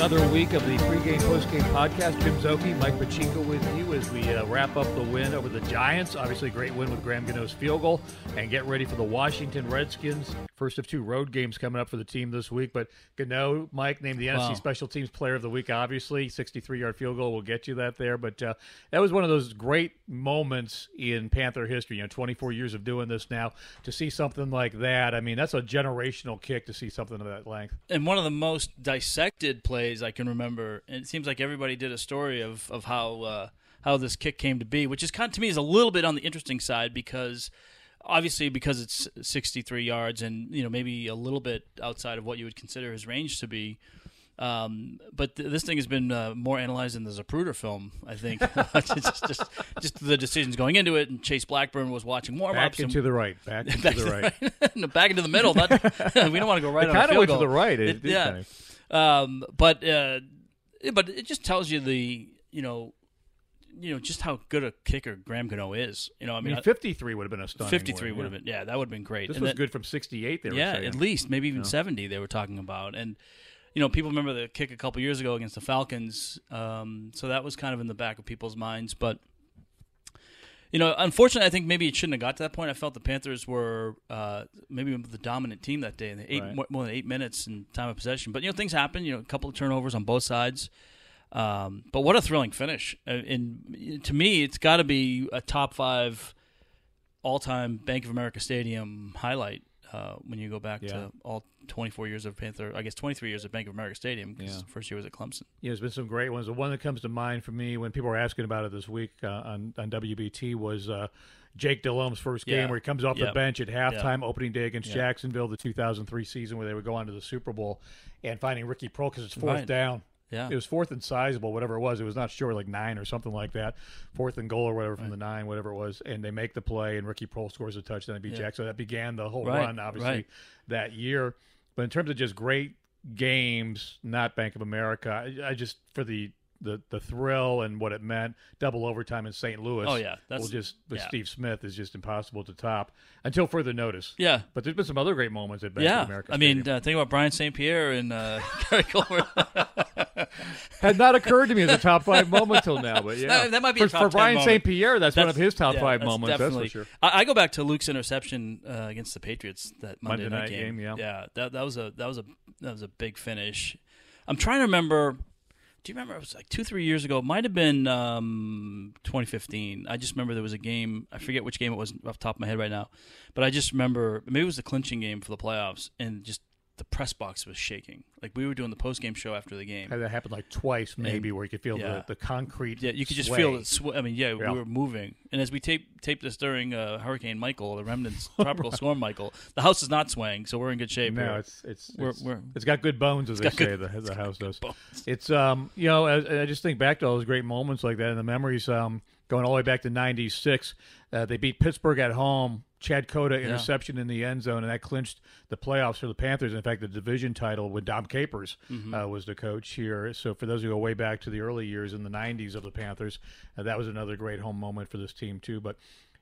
Another week of the pregame, postgame podcast. Jim Szoke, Mike Pacheco with you as we uh, wrap up the win over the Giants. Obviously, a great win with Graham Gano's field goal and get ready for the Washington Redskins. First of two road games coming up for the team this week. But Gano, Mike, named the Wow. NFC Special Teams Player of the Week, obviously. 63 yard field goal will get you that there. But uh, that was one of those great moments in Panther history. You know, 24 years of doing this now. To see something like that, I mean, that's a generational kick to see something of that length. and one of the most dissected plays I can remember. And it seems like everybody did a story of of how uh, how this kick came to be, which is kind of, to me is a little bit on the interesting side because obviously because it's 63 yards and you know maybe a little bit outside of what you would consider his range to be. Um, but th- this thing has been uh, more analyzed in the Zapruder film, I think. just, just, just the decisions going into it, and Chase Blackburn was watching warm Back ups. into the right. Back into back the to right. no, back into the middle. Not, we don't want to go right It kinda field went to the right. It It- yeah. Um, but uh, but it just tells you the you know you know just how good a kicker Graham Gano is. You know, I I mean, mean, 53 would have been a stunning 53 win, would have been yeah, that would have been great. This And was then- good from 68, they were yeah, saying. at least maybe even Yeah. 70 they were talking about and. You know, people remember the kick a couple years ago against the Falcons, um, so that was kind of in the back of people's minds. But you know, unfortunately, I think maybe it shouldn't have got to that point. I felt the Panthers were uh, maybe the dominant team that day, and eight Right. more, more than eight minutes in time of possession. But you know, things happen. You know, a couple of turnovers on both sides. Um, but what a thrilling finish! Uh, And to me, it's got to be a top five all-time Bank of America Stadium highlight uh, when you go back Yeah. to all 24 years of Panther. I guess 23 years of Bank of America Stadium because Yeah. first year was at Clemson. Yeah, there's been some great ones. The one that comes to mind for me when people were asking about it this week uh, on, on WBT was uh, Jake Delhomme's first game Yeah. where he comes off the bench at halftime opening day against. Jacksonville, the 2003 season where they would go on to the Super Bowl, and finding Ricky Proehl because it's fourth Right. down. Yeah. It was fourth and sizable, whatever it was. It was not sure, like nine or something like that. Fourth and goal or whatever from the nine, whatever it was. And they make the play, and Ricky Proehl scores a touchdown and beat Yeah. Jackson. That began the whole Right, run, obviously, right. that year. But in terms of just great games, not Bank of America, I, I just, for the, the, the thrill and what it meant, double overtime in St. Louis. Oh, yeah, that's- will just with yeah. Steve Smith is just impossible to top until further notice. Yeah. But there's been some other great moments at Bank yeah, of America. I mean, uh, think about Brian St. Pierre and uh, Gary Colbert. had not occurred to me as a top five moment till now. But yeah, That- that might be for, a top for 10 Brian. St. Pierre. That's, one of his top yeah, five that's moments. Definitely. That's for sure. I, I go back to Luke's interception uh, against the Patriots that Monday, Monday night night game, yeah. yeah. That that was a that was a that was a big finish. I'm trying to remember. Do you remember? It was like two, three years ago. It might have been um, 2015. I just remember there was a game. I forget which game it was off the top of my head right now, but I just remember maybe it was the clinching game for the playoffs, and just the press box was shaking. Like we were doing the post game show after the game. Had that happened like twice, maybe, And- where you could feel yeah. the, the concrete. Yeah, you could just feel it. Sw- I mean, yeah, Yeah. we were moving. And as we tape taped this during uh, Hurricane Michael, the remnants tropical storm Michael, the house is not swaying, so we're in good shape. No, here. it's it's We're- it's, we're- it's got good bones, as they say. good- the the house does. bones. It's um, you know, I, I just think back to all those great moments like that, and the memories um, going all the way back to '96. Uh, they beat Pittsburgh at home. Chad Cota interception in the end zone, and that clinched the playoffs for the Panthers. In fact, the division title when Dom Capers Mm-hmm. uh, was the coach here. So for those who go way back to the early years in the '90s of the Panthers, uh, that was another great home moment for this team too. But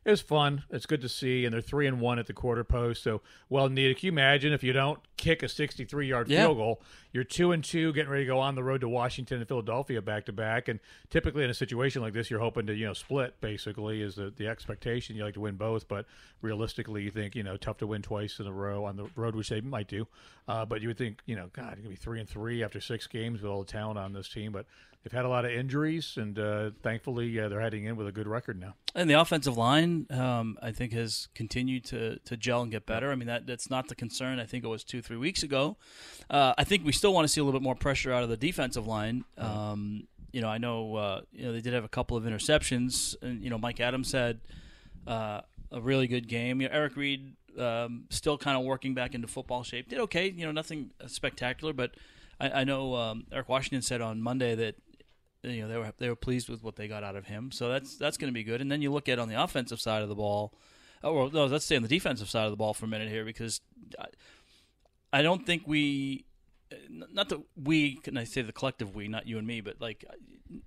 it was fun. It's good to see, and they're three and one at the quarter post, so well needed. Can you imagine if you don't kick a 63 yard Yeah. field goal? You're two and two, getting ready to go on the road to Washington and Philadelphia back to back, and typically in a situation like this, you're hoping to you know split. Basically, is the the expectation. You like to win both, but realistically, you think you know tough to win twice in a row on the road, which they might do. Uh, but you would think you know, God, it could be three and three after six games with all the talent on this team, but. They've had a lot of injuries, and uh, thankfully uh, they're heading in with a good record now. And the offensive line, um, I think, has continued to, to gel and get better. I mean, that that's not the concern. I think it was two, three weeks ago. Uh, I think we still want to see a little bit more pressure out of the defensive line. Um, you know, I know, uh, you know, they did have a couple of interceptions, and you know, Mike Adams had uh, a really good game. You know, Eric Reid um, still kind of working back into football shape. Did okay, you know, nothing spectacular, but I, I know um, Eric Washington said on Monday that you know they were they were pleased with what they got out of him. So that's that's going to be good. And then you look at on the offensive side of the ball. Oh, well, no, let's stay on the defensive side of the ball for a minute here because I, I don't think we, not that we, can I say the collective we, not you and me, but like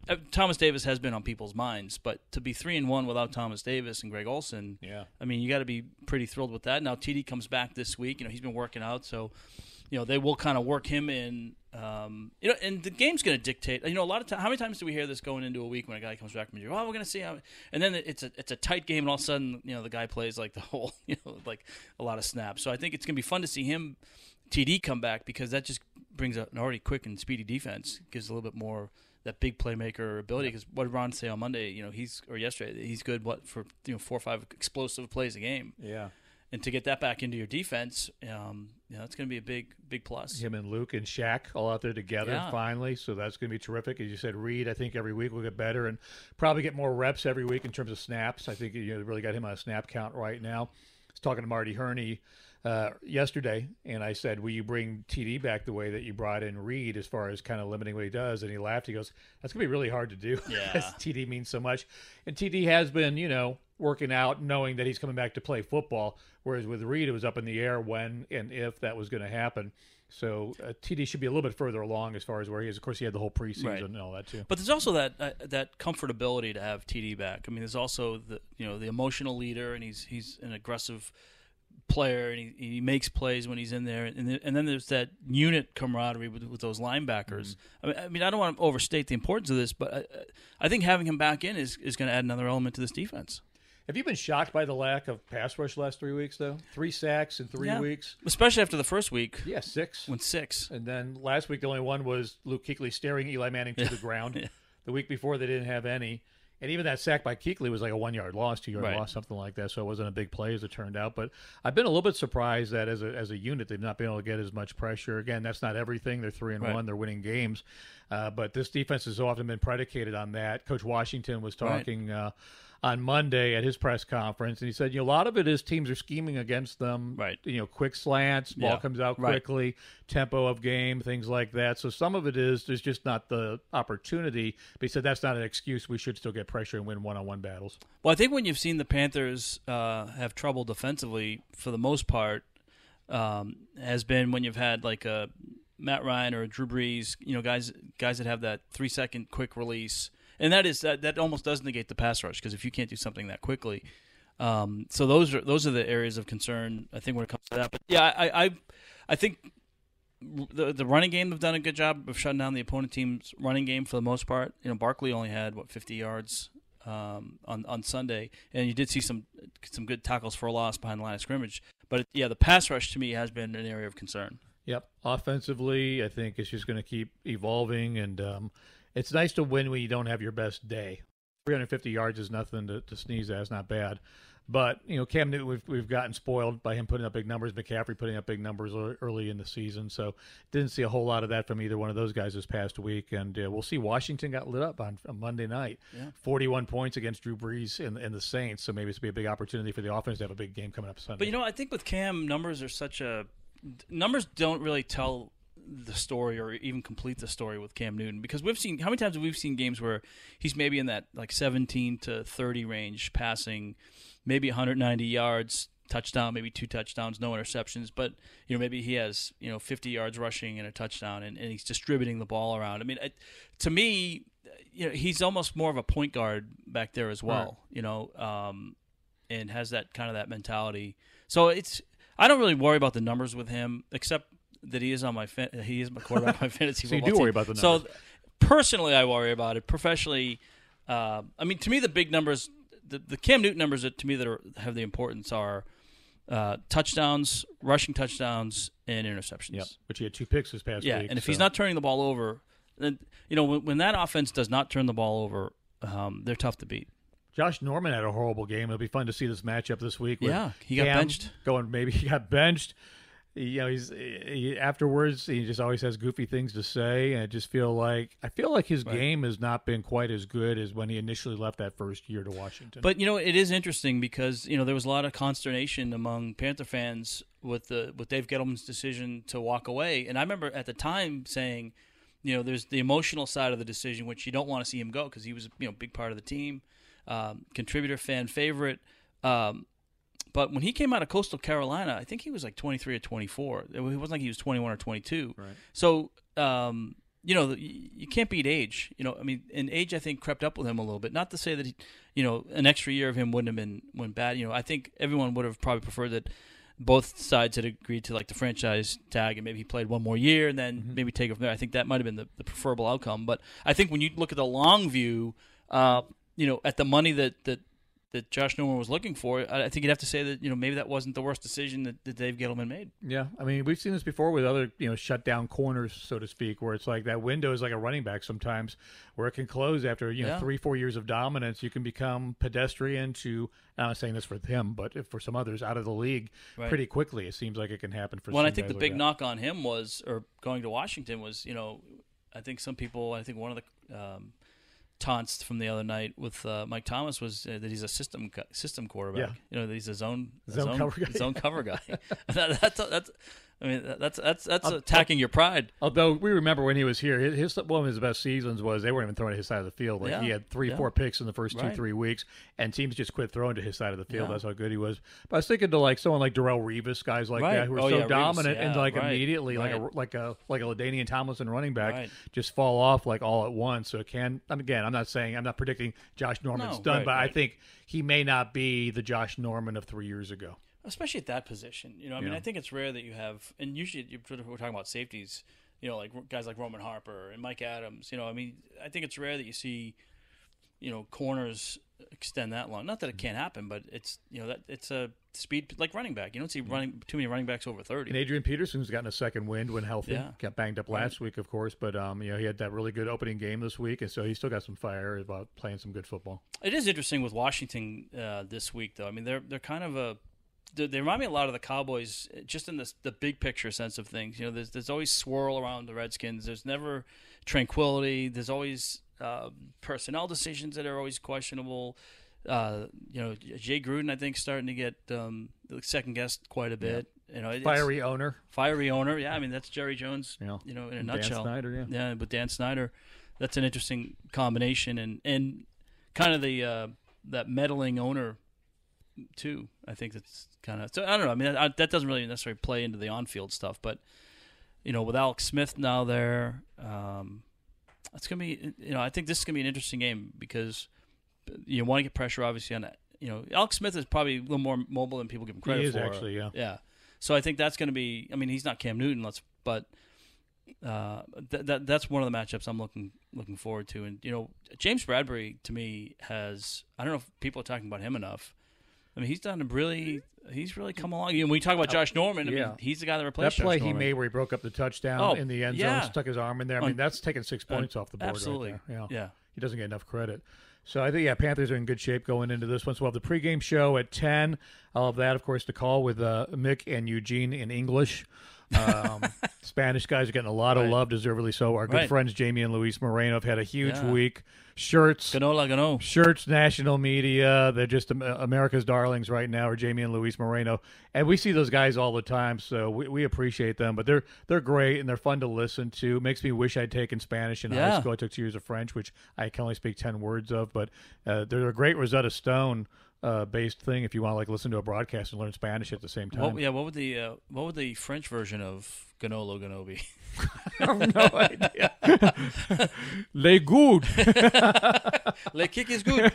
uh, Thomas Davis has been on people's minds. But to be three and one without Thomas Davis and Greg Olsen, Yeah. I mean you got to be pretty thrilled with that. Now TD comes back this week. You know he's been working out, so you know they will kind of work him in. Um, you know, and the game's going to dictate. You know, a lot of times, how many times do we hear this going into a week when a guy comes back from injury? Oh, we're going to see how. And then it's a it's a tight game, and all of a sudden, you know, the guy plays like the whole, you know, like a lot of snaps. So I think it's going to be fun to see him, TD, come back because that just brings an already quick and speedy defense, gives a little bit more that big playmaker ability. Because what did Ron say on Monday? You know, he's or yesterday, he's good. What for? You know, four or five explosive plays a game Yeah. And to get that back into your defense, um, you know, it's going to be a big, big plus. Him and Luke and Shaq all out there together Yeah. finally. So that's going to be terrific. As you said, Reid, I think every week will get better and probably get more reps every week in terms of snaps. I think you know, really got him on a snap count right now. I was talking to Marty Hurney uh, yesterday, and I said, Will you bring TD back the way that you brought in Reid as far as kind of limiting what he does? And he laughed. He goes, That's going to be really hard to do. Yeah. TD means so much. And TD has been, you know, working out knowing that he's coming back to play football. Whereas with Reed, it was up in the air when and if that was going to happen. So uh, TD should be a little bit further along as far as where he is. Of course, he had the whole preseason Right. and all that too. But there's also that uh, that comfortability to have TD back. I mean, there's also the you know the emotional leader, and he's he's an aggressive player, and he, he makes plays when he's in there. And then, and then there's that unit camaraderie with, with those linebackers. Mm-hmm. I, mean, I mean, I don't want to overstate the importance of this, but I, I think having him back in is, is going to add another element to this defense. Have you been shocked by the lack of pass rush last three weeks, though? Three sacks in three Yeah. weeks. especially after the first week Yeah, six. when six. And then last week, the only one was Luke Kuechly staring Eli Manning to the ground. The week before, they didn't have any. And even that sack by Kuechly was like a one yard loss, two yard Right. loss, something like that. So it wasn't a big play as it turned out. But I've been a little bit surprised that as a, as a unit, they've not been able to get as much pressure. Again, that's not everything. They're three and Right. one, they're winning games. Uh, but this defense has often been predicated on that. Coach Washington was Right. talking. Uh, on Monday at his press conference, and he said, you know, a lot of it is teams are scheming against them. Right. You know, quick slants, ball Yeah. comes out Right. quickly, tempo of game, things like that. So some of it is there's just not the opportunity. But he said that's not an excuse. We should still get pressure and win one-on-one battles. Well, I think when you've seen the Panthers uh, have trouble defensively, for the most part, um, has been when you've had like a Matt Ryan or a Drew Brees, you know, guys guys that have that three second quick release, and that is that that almost does negate the pass rush because if you can't do something that quickly, um, so those are those are the areas of concern. I think when it comes to that, but yeah, I I, I think. The, the running game have done a good job of shutting down the opponent team's running game for the most part. You know, Barkley only had what 50 yards um, on on Sunday, and you did see some some good tackles for a loss behind the line of scrimmage. But yeah, the pass rush to me has been an area of concern. Yep. Offensively, I think it's just going to keep evolving, and um, it's nice to win when you don't have your best day. 350 yards is nothing to, to sneeze at. It's not bad. But, you know, Cam Newton, we've, we've gotten spoiled by him putting up big numbers, McCaffrey putting up big numbers early in the season. So didn't see a whole lot of that from either one of those guys this past week. And uh, we'll see. Washington got lit up on, on Monday night. 41 points against Drew Brees and, and the Saints. So maybe it's going to be a big opportunity for the offense to have a big game coming up Sunday. But you know, I think with Cam, numbers are such a numbers don't really tell the story or even complete the story with Cam Newton? Because we've seen how many times have we seen games where he's maybe in that like 17 to 30 range passing maybe 190 yards touchdown maybe two touchdowns no interceptions but you know maybe he has you know 50 yards rushing and a touchdown and, and he's distributing the ball around. I mean it, to me you know he's almost more of a point guard back there as well you know um and has that kind of that mentality. So it's I don't really worry about the numbers with him, except that he is on my fan, he is my quarterback on my fantasy So you do worry team. about the numbers. So personally, I worry about it. Professionally, uh, I mean, to me, the big numbers, the, the Cam Newton numbers that to me that are, have the importance are uh, touchdowns, rushing touchdowns, and interceptions. Yep. Which he had two picks this past Yeah, week. and if he's not turning the ball over, then you know when, when that offense does not turn the ball over, um, they're tough to beat. Josh Norman had a horrible game. It'll be fun to see this matchup this week. with Yeah, he got Cam benched. Going, maybe he got benched. You know, he's he, afterwards. He just always has goofy things to say, and I just feel like I feel like his game has not been quite as good as when he initially left that first year to Washington. But you know, it is interesting because you know there was a lot of consternation among Panther fans with the with Dave Gettleman's decision to walk away, and I remember at the time saying, you know, there's the emotional side of the decision, which you don't want to see him go because he was you know big part of the team, um, contributor, fan favorite. Um, but when he came out of Coastal Carolina, I think he was like 23 or 24. It wasn't like he was 21 or 22. Right. So, um, you know, you can't beat age. You know, I mean, and age I think crept up with him a little bit. Not to say that he, you know, an extra year of him wouldn't have been went bad. You know, I think everyone would have probably preferred that both sides had agreed to like the franchise tag and maybe he played one more year and then Mm-hmm. maybe take it from there. I think that might have been the, the preferable outcome. But I think when you look at the long view, uh, you know, at the money that that that Josh Norman was looking for, I I think you'd have to say that you know maybe that wasn't the worst decision that, that Dave Gettleman made. Yeah, I mean we've seen this before with other you know shut down corners, so to speak, where it's like that window is like a running back sometimes, where it can close after you know Yeah. three four years of dominance. You can become pedestrian to. I'm not saying this for him, but if for some others out of the league Right. pretty quickly. It seems like it can happen for. Well, I think the like big knock on him was, or going to Washington was, you know, I think some people, I think one of the um, taunts from the other night with uh, Mike Thomas was uh, that he's a system system quarterback. Yeah. You know, that he's a zone a Zone cover guy. zone cover guy. that, that's that's. I mean, that's that's that's attacking your pride. Although we remember when he was here, his, his one of his best seasons was they weren't even throwing to his side of the field. Like Yeah, he had three, yeah. four picks in the first two, Right. three weeks, and teams just quit throwing to his side of the field. Yeah. That's how good he was. But I was thinking to like someone like Darrelle Revis, guys like Right. that who are Oh, so dominant and like right, immediately like a like a like a LaDainian Tomlinson running back just fall off like all at once. So it can. Again, I'm not saying I'm not predicting Josh Norman's No, done, but I think he may not be the Josh Norman of three years ago. Especially at that position. You know, I mean, Yeah. I think it's rare that you have, and usually you- we're talking about safeties. You know, like guys like Roman Harper and Mike Adams. You know, I mean, I think it's rare that you see, you know, corners extend that long. Not that it can't happen, but it's you know that it's a speed like running back. You don't see running too many running backs over thirty. And. Adrian Peterson's gotten a second wind when healthy. Yeah. Got banged up last week, of course, but um, you know he had that really good opening game this week, and so he's still got some fire about playing some good football. It is interesting with Washington uh, this week, though. I mean, they're they're kind of a they, they remind me a lot of the Cowboys, uh, just in this the big picture sense of things. You know, there's there's always swirl around the Redskins. There's never tranquility. There's always uh, personnel decisions that are always questionable. Uh, you know, Jay Gruden, I think, starting to get um, second guessed quite a bit. You know, Fiery owner. fiery owner. Yeah, I mean that's Jerry Jones. Yeah. You know, in a Dan nutshell. Snyder, yeah. Yeah, with Dan Snyder, that's an interesting combination, and and kind of the uh, that meddling owner too. I think that's kind of so. I don't know. I mean, that, that doesn't really necessarily play into the on-field stuff, but you know, with Alex Smith now there, um, it's gonna be. You know, I think this is gonna be an interesting game because you want to get pressure, obviously, on. You know, Alex Smith is probably a little more mobile than people give him credit is for. actually, yeah. Yeah. So I think that's going to be. I mean, he's not Cam Newton. Let's, but uh, th- that that's one of the matchups I'm looking looking forward to. And you know, James Bradberry to me has. I don't know if people are talking about him enough. I mean, he's done a really. He's really come along. You know, when we talk about Josh Norman, I Yeah. mean, he's the guy that replaced That play Josh he Norman. made where he broke up the touchdown Oh, in the end yeah. zone, stuck his arm in there. I mean, that's taking six points off the board Absolutely. right. Yeah. Yeah. He doesn't get enough credit. So I think yeah, Panthers are in good shape going into this one. So we'll have the pregame show at ten. I'll have that, of course, to call with uh, Mick and Eugene in English. Um, Spanish guys are getting a lot of Right. love, deservedly so. Our good Right. friends Jamie and Luis Moreno have had a huge Yeah. week. Shirts, Ganola Gano. shirts, national media. They're just America's darlings right now, are Jamie and Luis Moreno, and we see those guys all the time. So we, we appreciate them. But they're they're great and they're fun to listen to. Makes me wish I'd taken Spanish in high school. I took two years of French, which I can only speak ten words of. But uh, they're a great Rosetta Stone. Uh, based thing if you want to like listen to a broadcast and learn Spanish at the same time. What, yeah, what would the uh, what would the French version of Ganolo Gano be? I have no idea. Les good. Le kick is good.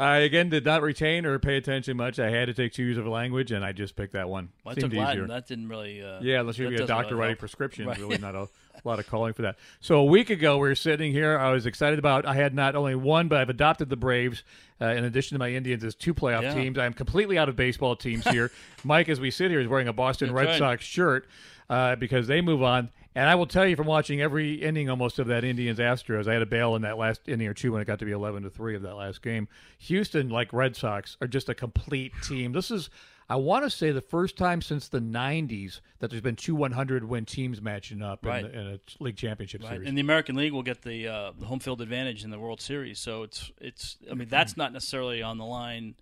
I again did not retain or pay attention much. I had to take two years of a language, and I just picked that one. Well, Seemed took Latin. easier. That didn't really. Uh, Yeah, unless you're a doctor really writing help. prescriptions, Right. really not a, a lot of calling for that. So a week ago, we were sitting here. I was excited about. I had not only one, but I've adopted the Braves. Uh, in addition to my Indians as two playoff Yeah. teams, I am completely out of baseball teams here. Mike, as we sit here, is wearing a Boston That's Red right. Sox shirt uh, because they move on. And I will tell you from watching every inning almost of that Indians Astros, I had a bail in that last inning or two when it got to be eleven to three of that last game. Houston, like Red Sox, are just a complete team. This is, I want to say, the first time since the '90s that there's been two 100 win teams matching up Right. in, the, in a league championship Right. series. And the American League will get the, uh, the home field advantage in the World Series. So it's it's. I mean, that's not necessarily on the line,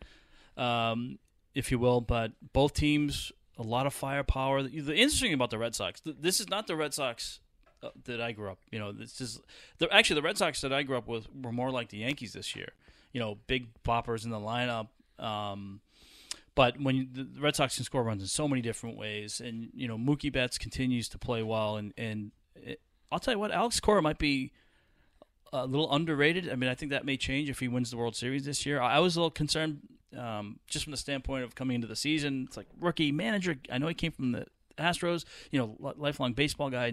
um, if you will. But both teams, a lot of firepower. The interesting thing about the Red Sox, th- this is not the Red Sox uh, that I grew up. You know, this is the, actually the Red Sox that I grew up with were more like the Yankees this year. You know, big boppers in the lineup. Um, but when you, the Red Sox can score runs in so many different ways, and you know Mookie Betts continues to play well, and and it, I'll tell you what, Alex Cora might be a little underrated. I mean, I think that may change if he wins the World Series this year. I was a little concerned um, just from the standpoint of coming into the season. It's like rookie manager. I know he came from the Astros, you know, lifelong baseball guy,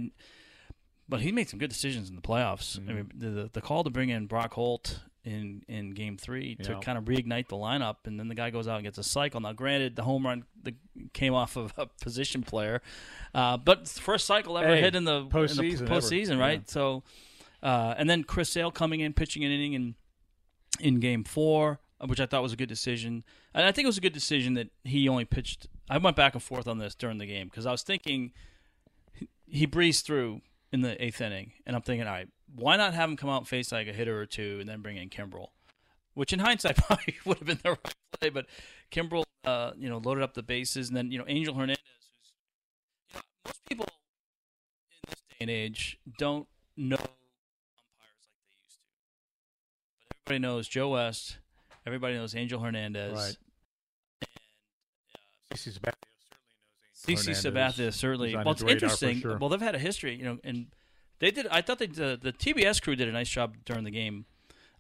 but he made some good decisions in the playoffs. I mean, the, the call to bring in Brock Holt in in Game Three to Yeah. kind of reignite the lineup, and then the guy goes out and gets a cycle. Now, granted, the home run the, came off of a position player, uh, but it's the first cycle ever Hey, hit in the in the postseason right? Yeah. So, uh, and then Chris Sale coming in, pitching an inning in in Game Four, which I thought was a good decision, and I think it was a good decision that he only pitched. I went back and forth on this during the game because I was thinking he- he breezed through in the eighth inning, and I'm thinking, all right, why not have him come out and face like a hitter or two, and then bring in Kimbrel, which in hindsight probably would have been the right play, but Kimbrel, uh, you know, loaded up the bases, and then you know Angel Hernandez, who's you know, most people in this day and age don't know umpires like they used to, but everybody knows Joe West, everybody knows Angel Hernandez, Right. CC Sabathia CC Sabathia certainly. He's on Well, his it's radar for interesting. sure. Well, they've had a history, you know, and they did. I thought they the, the TBS crew did a nice job during the game.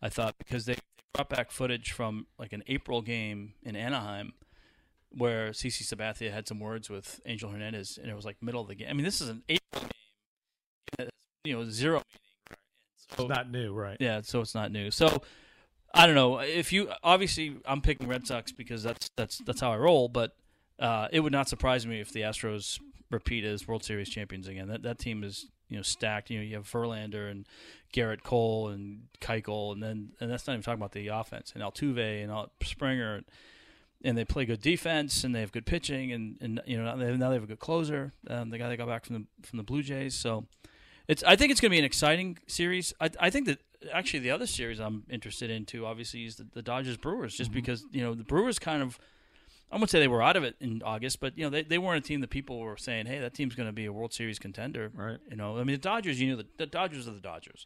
I thought because they brought back footage from like an April game in Anaheim where CC Sabathia had some words with Angel Hernandez, and it was like middle of the game. I mean, this is an April game, you know, zero meaning. So, It's not new, right? yeah, so it's not new. So I don't know if you obviously I'm picking Red Sox because that's that's that's how I roll. But uh, it would not surprise me if the Astros repeat as World Series champions again. That that team is you know stacked. You know you have Verlander and Gerrit Cole and Keuchel, and then and that's not even talking about the offense and Altuve and Springer. And they play good defense, and they have good pitching, and, and you know now they, now they have a good closer. Um, the guy that got back from the from the Blue Jays, so it's. I think it's going to be an exciting series. I, I think that actually the other series I'm interested in too, obviously, is the, the Dodgers Brewers, just because you know the Brewers kind of. I wouldn't say they were out of it in August, but you know they, they weren't a team that people were saying, "Hey, that team's going to be a World Series contender." Right. You know, I mean, the Dodgers. You know, the, the Dodgers are the Dodgers,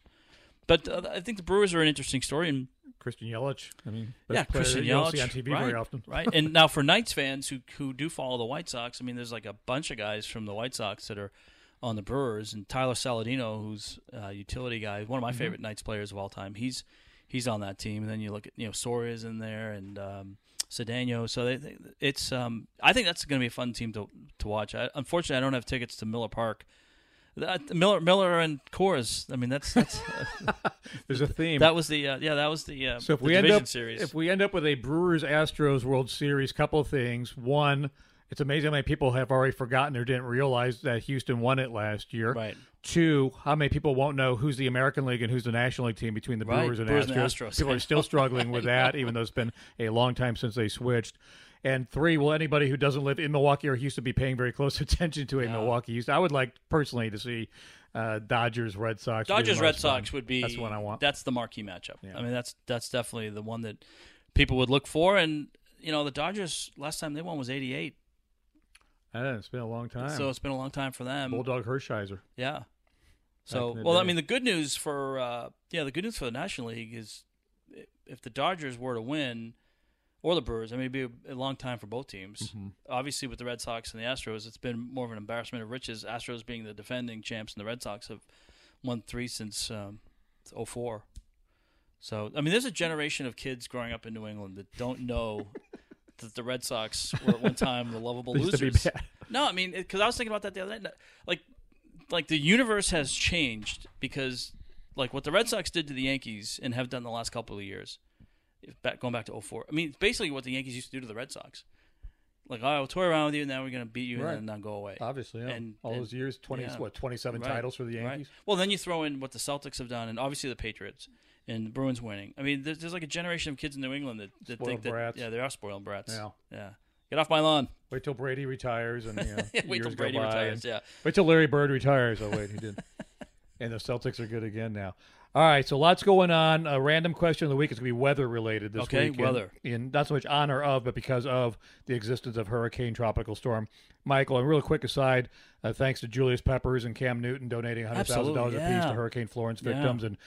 but uh, I think the Brewers are an interesting story, and Christian Yelich. I mean, yeah, Christian Yelich on TV right, very often. right? And now for Knights fans who who do follow the White Sox, I mean, there's like a bunch of guys from the White Sox that are on the Brewers, and Tyler Saladino, who's a utility guy, one of my favorite Knights players of all time. He's he's on that team, and then you look at you know Soares in there and um, Cedeno. So they, they, it's um, I think that's going to be a fun team to to watch. I, unfortunately, I don't have tickets to Miller Park. That, Miller, Miller, and Coors. I mean, that's that's There's a theme. that was the uh, yeah that was the uh, So if the we end up series. if we end up with a Brewers Astros World Series, couple of things. One, it's amazing how many people have already forgotten or didn't realize that Houston won it last year. Right. Two, how many people won't know who's the American League and who's the National League team between the Right, Brewers and Brewers Astros? and Astros. People are still struggling with that, even though it's been a long time since they switched. And three, will anybody who doesn't live in Milwaukee or Houston be paying very close attention to a Milwaukee Houston? I would like personally to see uh, Dodgers Red Sox. Dodgers Red fun. Sox would be That's what I want. That's the marquee matchup. Yeah. I mean, that's that's definitely the one that people would look for. And you know, the Dodgers last time they won was '88, Uh, it's been a long time. so it's been a long time for them. Bulldog Hershiser. Yeah. So, well, I mean, the good news for uh, yeah, the good news for the National League is if the Dodgers were to win, or the Brewers, I mean, it'd be a, a long time for both teams. Mm-hmm. Obviously, with the Red Sox and the Astros, it's been more of an embarrassment of riches. Astros being the defending champs, and the Red Sox have won three since um, '04. So I mean, there's a generation of kids growing up in New England that don't know that the Red Sox were at one time the lovable They used to be losers. No, I mean, because I was thinking about that the other night. Like, like the universe has changed because, like, what the Red Sox did to the Yankees and have done the last couple of years, if back, going back to 04. I mean, it's basically what the Yankees used to do to the Red Sox. Like, all right, we'll toy around with you, and then we're going to beat you Right. and then go away. Obviously, yeah. And- all and- those years, twenty yeah. what, twenty-seven Right. titles for the Right. Yankees. Well, then you throw in what the Celtics have done, and obviously the Patriots and the Bruins winning. I mean, there's, there's like a generation of kids in New England that, that think that brats. yeah, they are spoiled brats. Yeah. yeah. Get off my lawn. Wait till Brady retires, and you know, Wait years till go Brady by, retires. Yeah. Wait till Larry Bird retires. Oh wait, he did. and the Celtics are good again now. All right, so lots going on. A random question of the week is going to be weather related this Okay, week. in- weather. In, not so much honor of, but because of the existence of Hurricane Tropical Storm Michael. And real quick aside, uh, thanks to Julius Peppers and Cam Newton donating $100,000 Absolutely, apiece yeah. to Hurricane Florence Yeah. victims. And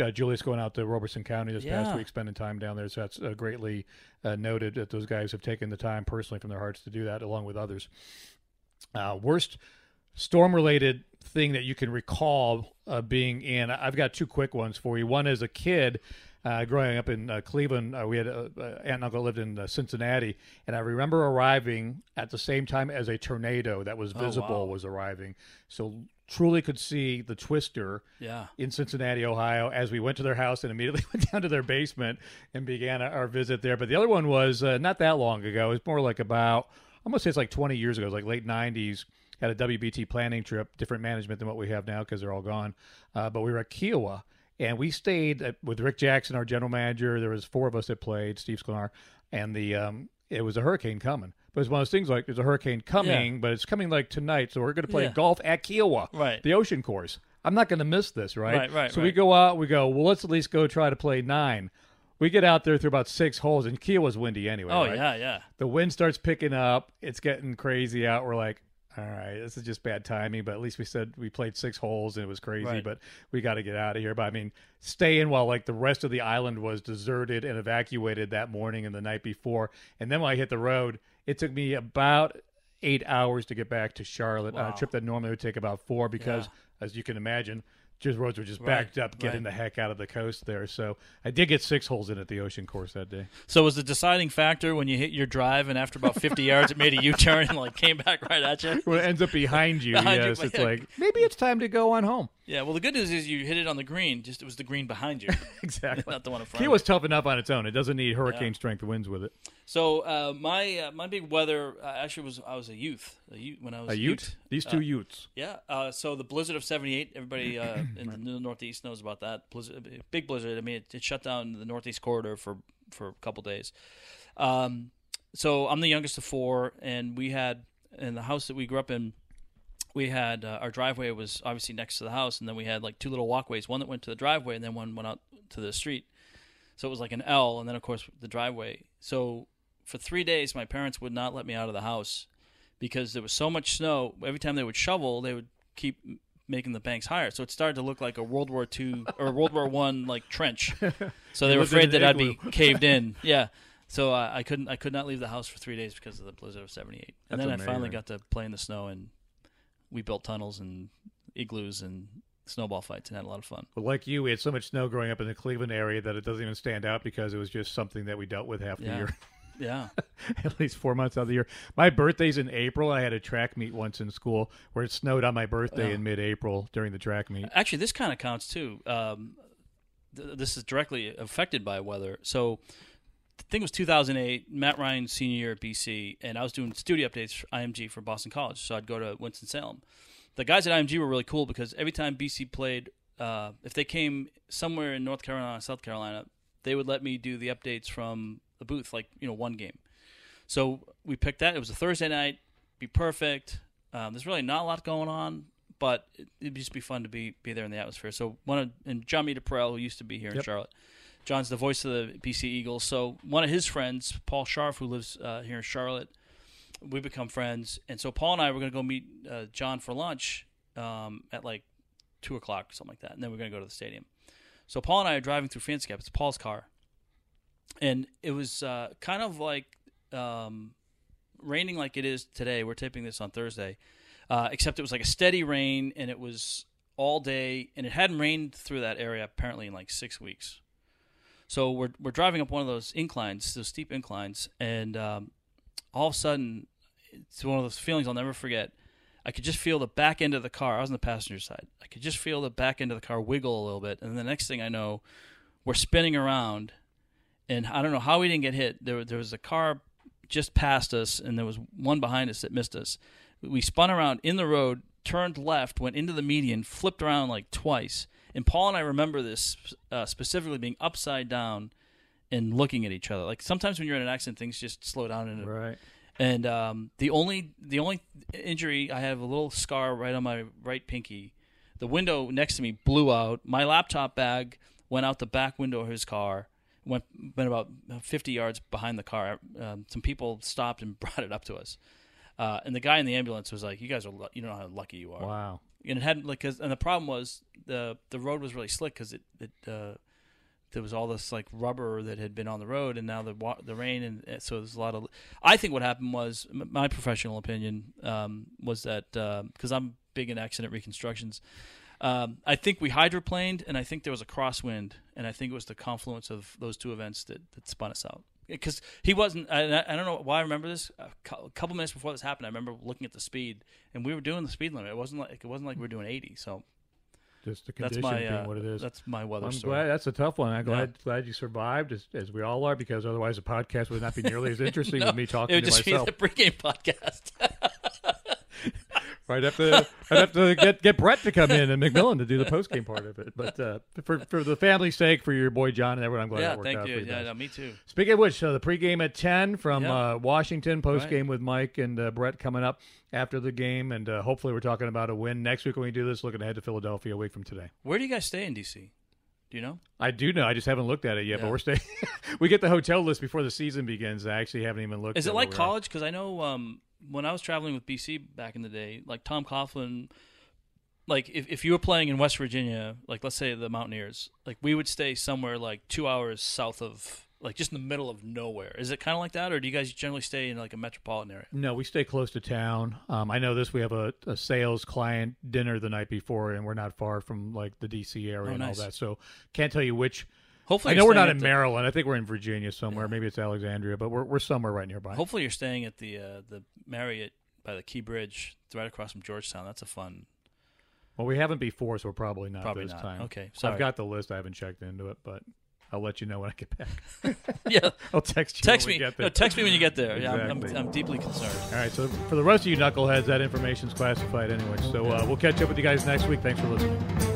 uh, Julius going out to Robeson County this past week, spending time down there. So that's uh, greatly uh, noted that those guys have taken the time personally from their hearts to do that, along with others. Uh, worst storm related thing that you can recall uh, being in. I've got two quick ones for you. One as a kid. Uh, growing up in uh, Cleveland, uh, we had aunt and uncle lived in uh, Cincinnati, and I remember arriving at the same time as a tornado that was visible wow. was arriving. So truly could see the twister Yeah. in Cincinnati, Ohio, as we went to their house and immediately went down to their basement and began our visit there. But the other one was uh, not that long ago. It was more like about, I'm going to say it's like 20 years ago. It was like late 90s. Had a WBT planning trip, different management than what we have now because they're all gone. Uh, but we were at Kiawah. And we stayed at, with Rick Jackson, our general manager. There was four of us that played, Steve Sklar, and the um, it was a hurricane coming. But it's one of those things like there's a hurricane coming, but it's coming like tonight. So we're going to play Yeah. golf at Kiawah, Right. the ocean course. I'm not going to miss this, right? Right, right, So we go out, we go, well, let's at least go try to play nine. We get out there through about six holes, and Kiawah's windy anyway. Oh right? yeah, yeah. The wind starts picking up. It's getting crazy out. We're like, all right, this is just bad timing. But at least we said we played six holes and it was crazy. Right. But we got to get out of here. But I mean, staying while like the rest of the island was deserted and evacuated that morning and the night before. And then when I hit the road, it took me about eight hours to get back to Charlotte. on Wow. A trip that normally would take about four because, as you can imagine. Just roads were just Right, backed up, getting right. the heck out of the coast there. So I did get six holes in at the ocean course that day. So was the deciding factor when you hit your drive and after about 50 yards it made a U-turn and like came back right at you? When it ends up behind you, Behind you, yes, it's yeah. like maybe it's time to go on home. Yeah. Well, the good news is you hit it on the green. Just it was the green behind you, Exactly. not the one in front. Key was tough enough on its own. It doesn't need hurricane strength winds with it. So uh, my uh, my big weather uh, actually was I was a youth, a youth when I was A ute? These two Uh, utes. Yeah. Uh, so the blizzard of '78, everybody uh, in the Northeast knows about that blizzard. Big blizzard. I mean, it, it shut down the Northeast corridor for for a couple days. Um, so I'm the youngest of four, and we had in the house that we grew up in. We had uh, our driveway was obviously next to the house, and then we had like two little walkways. One that went to the driveway, and then one went out to the street. So it was like an L, and then of course the driveway. So for three days, my parents would not let me out of the house because there was so much snow. Every time they would shovel, they would keep making the banks higher. So it started to look like a World War II or World War One like trench. So they were afraid that I'd be caved in. Yeah. So uh, I couldn't I could not leave the house for three days because of the blizzard of '78. And That's then I finally got to play in the snow, and we built tunnels and igloos and snowball fights and had a lot of fun. But like you, we had so much snow growing up in the Cleveland area that it doesn't even stand out because it was just something that we dealt with half the year. Yeah. At least four months out of the year. My birthday's in April. I had a track meet once in school where it snowed on my birthday Yeah. in mid-April during the track meet. Actually, this kind of counts too. Um, th- this is directly affected by weather. So, the thing was 2008, Matt Ryan senior year at BC, and I was doing studio updates for IMG for Boston College. So I'd go to Winston Salem. The guys at IMG were really cool because every time BC played, uh, if they came somewhere in North Carolina, South Carolina, they would let me do the updates from the booth, like you know, one game. So we picked that. It was a Thursday night. Be perfect. Um, there's really not a lot going on, but it, it'd just be fun to be be there in the atmosphere. So one of and John Meter who used to be here in Charlotte. John's the voice of the BC Eagles. So one of his friends, Paul Sharf, who lives uh, here in Charlotte, we become friends. And so Paul and I were going to go meet uh, John for lunch um, at like two o'clock or something like that, and then we're going to go to the stadium. So Paul and I are driving through Fanscap. It's Paul's car, and it was uh, kind of like um, raining like it is today. We're taping this on Thursday, uh, except it was like a steady rain, and it was all day, and it hadn't rained through that area apparently in like six weeks. So we're we're driving up one of those inclines, those steep inclines, and um, all of a sudden, it's one of those feelings I'll never forget. I could just feel the back end of the car. I was on the passenger side. I could just feel the back end of the car wiggle a little bit, and the next thing I know, we're spinning around, and I don't know how we didn't get hit. There, there was a car just past us, and there was one behind us that missed us. We spun around in the road, turned left, went into the median, flipped around like twice. And Paul and I remember this uh, specifically being upside down and looking at each other. Like sometimes when you're in an accident, things just slow down and Right. and um, the only the only injury I have a little scar right on my right pinky. The window next to me blew out. My laptop bag went out the back window of his car. Went went about 50 yards behind the car. Um, some people stopped and brought it up to us. Uh, and the guy in the ambulance was like, "You guys are lu- you don't know how lucky you are." Wow. And it had like 'cause- and the problem was the the road was really slick because it it uh, there was all this like rubber that had been on the road, and now the the rain, and uh, so there's a lot of. I think what happened was my professional opinion um, was that because I'm big in accident reconstructions. Um, I think we hydroplaned, and I think there was a crosswind, and I think it was the confluence of those two events that, that spun us out. Because he wasn't, I, I don't know why I remember this. A couple minutes before this happened, I remember looking at the speed, and we were doing the speed limit. It wasn't like it wasn't like we were doing 80. So Just the condition my being uh, what it is. that's my weather I'm story. glad that's a tough one. I'm glad glad you survived, as, as we all are, because otherwise the podcast would not be nearly as interesting with me talking it would just myself. be the pregame podcast. I'd have to I'd have to get get Brett to come in and McMillan to do the post game part of it. But uh, for for the family's sake, for your boy John and everyone, I'm glad yeah, that worked thank out you. for you Yeah, no, me too. Speaking of which, so the pregame at 10 from Yeah. uh, Washington, post game Right. with Mike and uh, Brett coming up after the game. And uh, hopefully, we're talking about a win next week when we do this, looking ahead to Philadelphia a week from today. Where do you guys stay in DC? Do you know? I do know. I just haven't looked at it yet, but we're staying. we get the hotel list before the season begins. I actually haven't even looked Is it like college? Because I know um, when I was traveling with BC back in the day, like Tom Coughlin, like if, if you were playing in West Virginia, like let's say the Mountaineers, like we would stay somewhere like two hours south of, like just in the middle of nowhere. Is it kind of like that, or do you guys generally stay in like a metropolitan area? No, we stay close to town. Um, I know this. We have a, a sales client dinner the night before, and we're not far from like the DC area Oh, and nice. all that. So can't tell you which. Hopefully, I know we're not in the- Maryland. I think we're in Virginia somewhere. Maybe it's Alexandria, but we're we're somewhere right nearby. Hopefully, you're staying at the uh, the Marriott by the Key Bridge, it's right across from Georgetown. That's a fun. Well, we haven't before, so we're probably not Probably this not. time. Okay, So sorry. I've got the list. I haven't checked into it, but I'll let you know when I get back. yeah, I'll text you. text when me. No, text me when you get there. Yeah, I'm, I'm, I'm deeply concerned. All right. So for the rest of you knuckleheads, that information's classified anyway. So uh, we'll catch up with you guys next week. Thanks for listening.